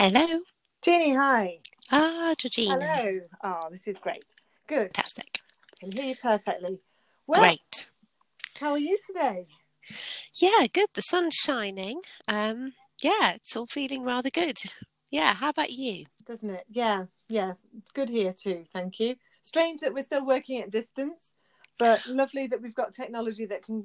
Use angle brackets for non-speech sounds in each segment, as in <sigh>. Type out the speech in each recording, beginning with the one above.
Hello. Jeannie, hi. Ah, Georgina. Hello. Oh, this is great. Good. Fantastic. Can hear you perfectly. Well, Great. how are you today? Yeah, good. The sun's shining. Um, yeah, it's all feeling rather good. Yeah, how about you? Doesn't it? Yeah, yeah. Good here too. Thank you. Strange that we're still working at distance, but lovely that we've got technology that can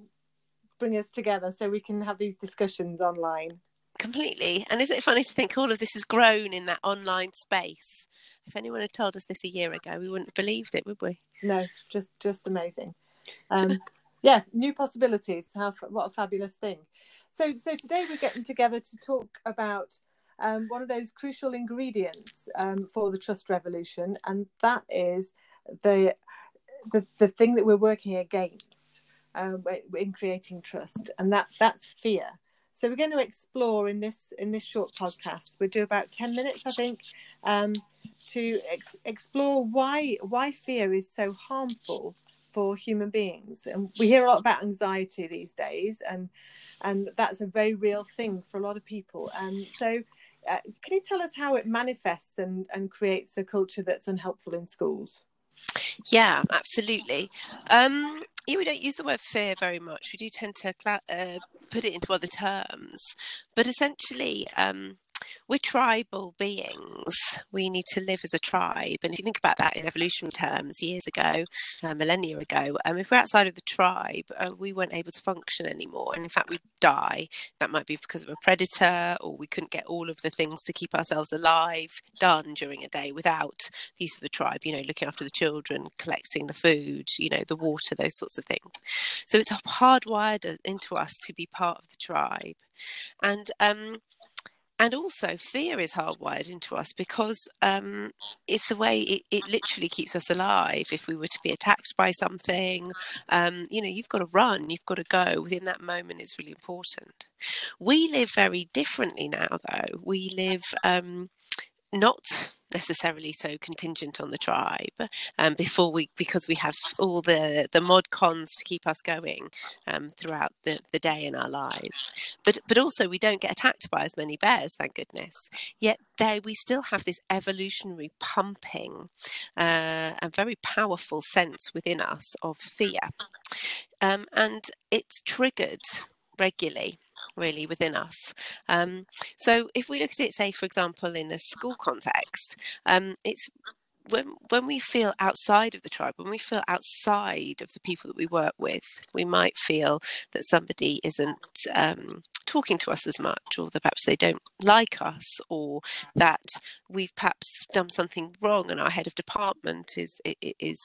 bring us together so we can have these discussions online. Completely. And isn't it funny to think all of this has grown in that online space? If anyone had told us this a year ago, we wouldn't have believed it, would we? No, just just amazing. <laughs> Um, yeah, new possibilities. How what a fabulous thing. So so today we're getting together to talk about um, one of those crucial ingredients um, for the trust revolution, and that is the the the thing that we're working against um, in creating trust, and that that's fear. So we're going to explore in this in this short podcast. We'll do about ten minutes, I think, um, to ex- explore why why fear is so harmful for human beings. And we hear a lot about anxiety these days, and and that's a very real thing for a lot of people. And so, uh, can you tell us how it manifests and and creates a culture that's unhelpful in schools? Yeah, absolutely. Um, yeah, we don't use the word fear very much. We do tend to cla- uh, put it into other terms, but essentially, um, we're tribal beings. We need to live as a tribe. And if you think about that in evolutionary terms, years ago, uh, millennia ago, um, if we're outside of the tribe, uh, we weren't able to function anymore. And in fact, we'd die. That might be because of a predator, or we couldn't get all of the things to keep ourselves alive done during a day without the use of the tribe, you know, looking after the children, collecting the food, you know, the water, those sorts of things. So it's hardwired into us to be part of the tribe. And um, and also fear is hardwired into us because um, it's the way it, it, literally keeps us alive. If we were to be attacked by something um, you know you've got to run you've got to go. Within that moment it's really important. We live very differently now though. We live um, not necessarily so contingent on the tribe um, before we because we have all the the mod cons to keep us going um, throughout the, the day in our lives. But but also we don't get attacked by as many bears thank goodness. Yet there we still have this evolutionary pumping uh, very powerful sense within us of fear. Um, and it's triggered regularly really within us. Um, so if we look at it, say, for example, in a school context, um, it's when when we feel outside of the tribe, when we feel outside of the people that we work with, we might feel that somebody isn't um, talking to us as much, or that perhaps they don't like us, or that we've perhaps done something wrong, and our head of department is is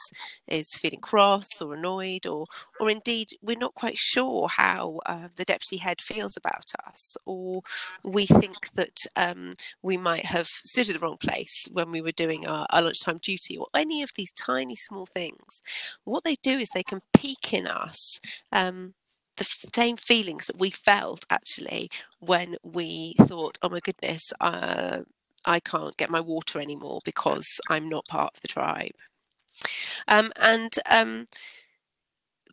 is feeling cross or annoyed, or or indeed we're not quite sure how uh, the deputy head feels about us, or we think that um, we might have stood in the wrong place when we were doing our, our lunchtime duty, or any of these tiny small things. What they do is they can peak in us. Um, the same feelings that we felt actually when we thought, oh my goodness, uh, I can't get my water anymore because I'm not part of the tribe. Um, and um,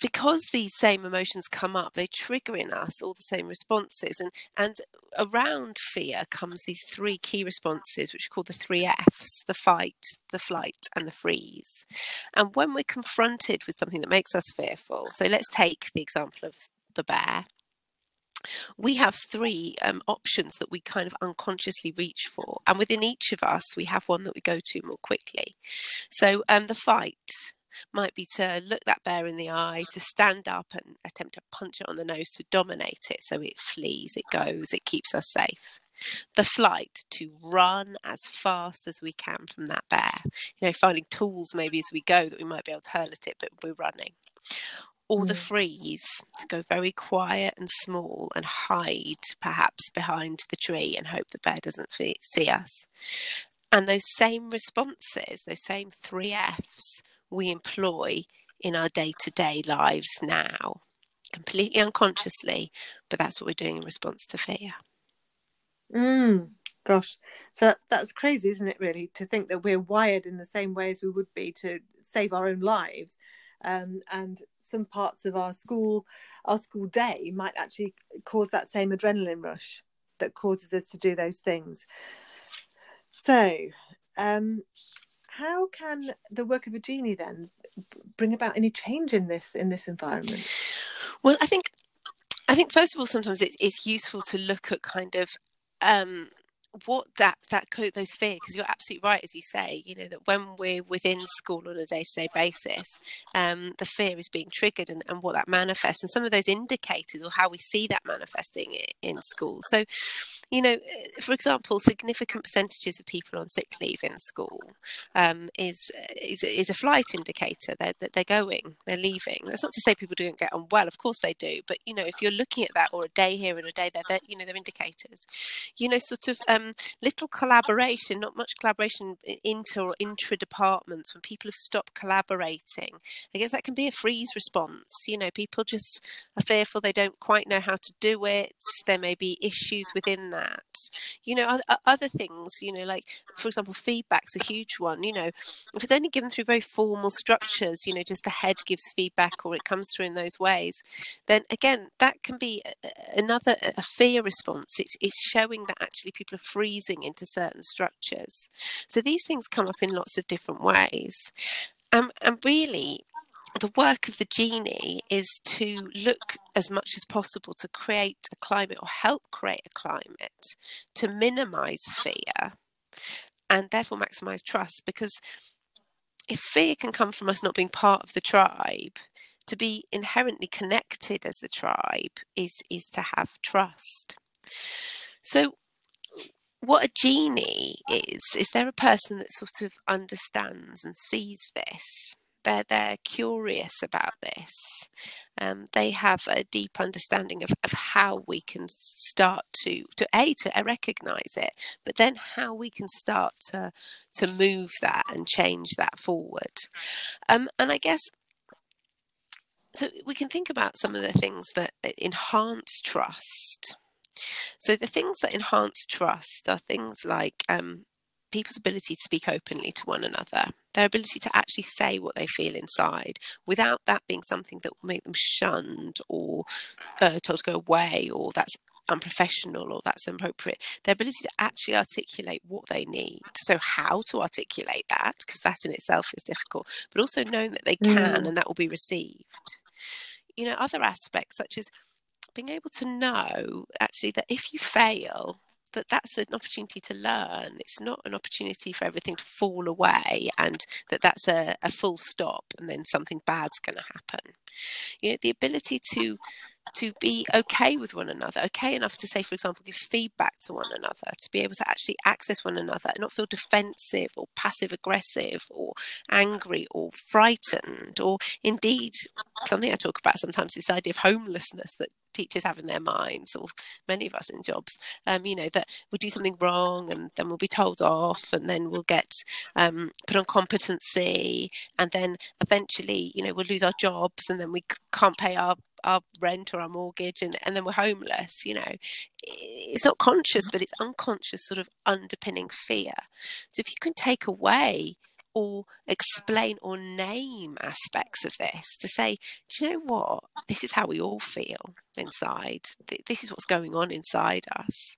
because these same emotions come up, they trigger in us all the same responses. And, and around fear comes these three key responses, which are called the three F's the fight, the flight, and the freeze. And when we're confronted with something that makes us fearful, so let's take the example of the bear we have three um, options that we kind of unconsciously reach for. And within each of us, we have one that we go to more quickly. So um, the fight might be to look that bear in the eye, to stand up and attempt to punch it on the nose to dominate it so it flees, it goes, it keeps us safe. The flight to run as fast as we can from that bear, you know, finding tools maybe as we go that we might be able to hurl at it, but we're running or mm. the freeze to go very quiet and small and hide perhaps behind the tree and hope the bear doesn't see us. And those same responses, those same three F's, we employ in our day to day lives now, completely unconsciously, but that's what we're doing in response to fear. Mm, gosh, so that's crazy, isn't it, really, to think that we're wired in the same way as we would be to save our own lives um, and some parts of our school our school day might actually cause that same adrenaline rush that causes us to do those things So, um, how can the work of a genie then bring about any change in this in this environment? Well, I think I think first of all, sometimes it's, it's useful to look at kind of um, what that that those fears because you're absolutely right as you say you know that when we're within school on a day-to-day basis um, the fear is being triggered and, and what that manifests and some of those indicators or how we see that manifesting in school. So you know for example significant percentages of people on sick leave in school um, is, is is a flight indicator that they're, they're going they're leaving. That's not to say people don't get on well of course they do but you know if you're looking at that or a day here and a day there you know they're indicators. You know sort of um, little collaboration, not much collaboration inter or intra departments when people have stopped collaborating. I guess that can be a freeze response. You know, people just are fearful they don't quite know how to do it. There may be issues within that. You know, other things, you know, like for example, feedback's a huge one. You know, if it's only given through very formal structures, you know, just the head gives feedback or it comes through in those ways, then again, that can be another a fear response. It's, it's showing that actually people are freezing into certain structures. So these things come up in lots of different ways. Um, and really, the work of the genie is to look as much as possible to create a climate or help create a climate to minimize fear and therefore maximize trust because if fear can come from us not being part of the tribe to be inherently connected as the tribe is is to have trust so what a genie is is there a person that sort of understands and sees this? They're they're curious about this. Um, they have a deep understanding of, of how we can start to to a to recognize it but then how we can start to to move that and change that forward. Um, and i guess so we can think about some of the things that enhance trust so the things that enhance trust are things like um, people's ability to speak openly to one another, their ability to actually say what they feel inside without that being something that will make them shunned or uh, told to go away or that's unprofessional or that's inappropriate. Their ability to actually articulate what they need. So how to articulate that because that in itself is difficult but also knowing that they can mm. and that will be received. You know other aspects such as being able to know actually that if you fail, that that's an opportunity to learn. It's not an opportunity for everything to fall away and that that's a, a full stop and then something bad's going to happen. You know, the ability to to be okay with one another, okay enough to say, for example, give feedback to one another, to be able to actually access one another and not feel defensive or passive aggressive or angry or frightened, or indeed something I talk about sometimes this idea of homelessness that teachers have in their minds, or many of us in jobs, um, you know, that we'll do something wrong and then we'll be told off and then we'll get um, put on competency and then eventually, you know, we'll lose our jobs and then we can't pay our our rent or our mortgage and, and then we're homeless you know. It's not conscious but it's unconscious sort of underpinning fear. So if you can take away or explain or name aspects of this to say, do you know what? This is how we all feel inside. This is what's going on inside us.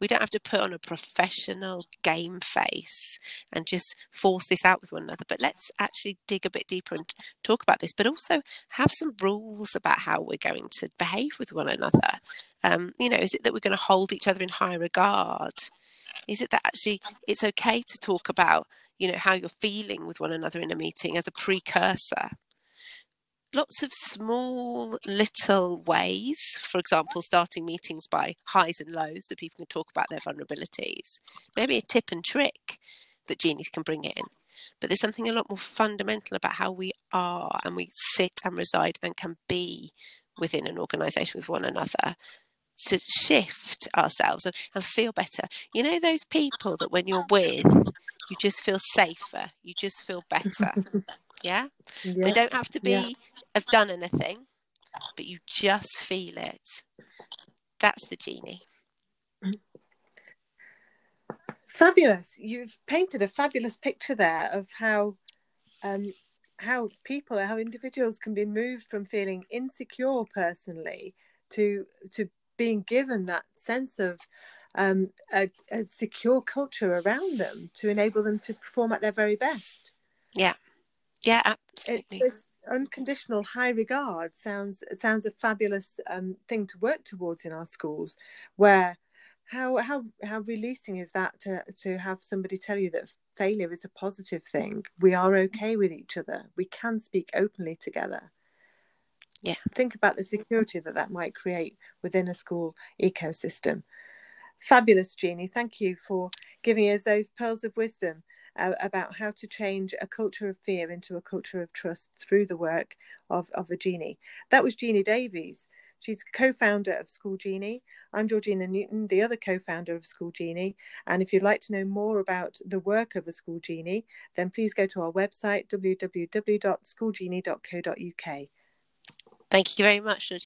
We don't have to put on a professional game face and just force this out with one another, but let's actually dig a bit deeper and talk about this, but also have some rules about how we're going to behave with one another. Um, you know, is it that we're going to hold each other in high regard? Is it that actually it's okay to talk about you know how you're feeling with one another in a meeting as a precursor. Lots of small little ways for example starting meetings by highs and lows so people can talk about their vulnerabilities. Maybe a tip and trick that genies can bring in. But there's something a lot more fundamental about how we are and we sit and reside and can be within an organization with one another to shift ourselves and, and feel better. You know those people that when you're with you just feel safer you just feel better yeah? <laughs> yeah? they don't have to be yeah. have done anything but you just feel it that's the genie fabulous you've painted a fabulous picture there of how um, how people how individuals can be moved from feeling insecure personally to to being given that sense of um, a, a secure culture around them to enable them to perform at their very best. Yeah, yeah, absolutely. It, unconditional high regard sounds sounds a fabulous um, thing to work towards in our schools, where how how how releasing is that to to have somebody tell you that failure is a positive thing. We are okay with each other. We can speak openly together. Yeah. Think about the security that that might create within a school ecosystem fabulous jeannie thank you for giving us those pearls of wisdom uh, about how to change a culture of fear into a culture of trust through the work of, of a Jeannie. That was genie Davies. She's co founder of School Genie. I'm Georgina Newton, the other co founder of School Genie. And if you'd like to know more about the work of a School Genie, then please go to our website www.schoolgenie.co.uk. Thank you very much,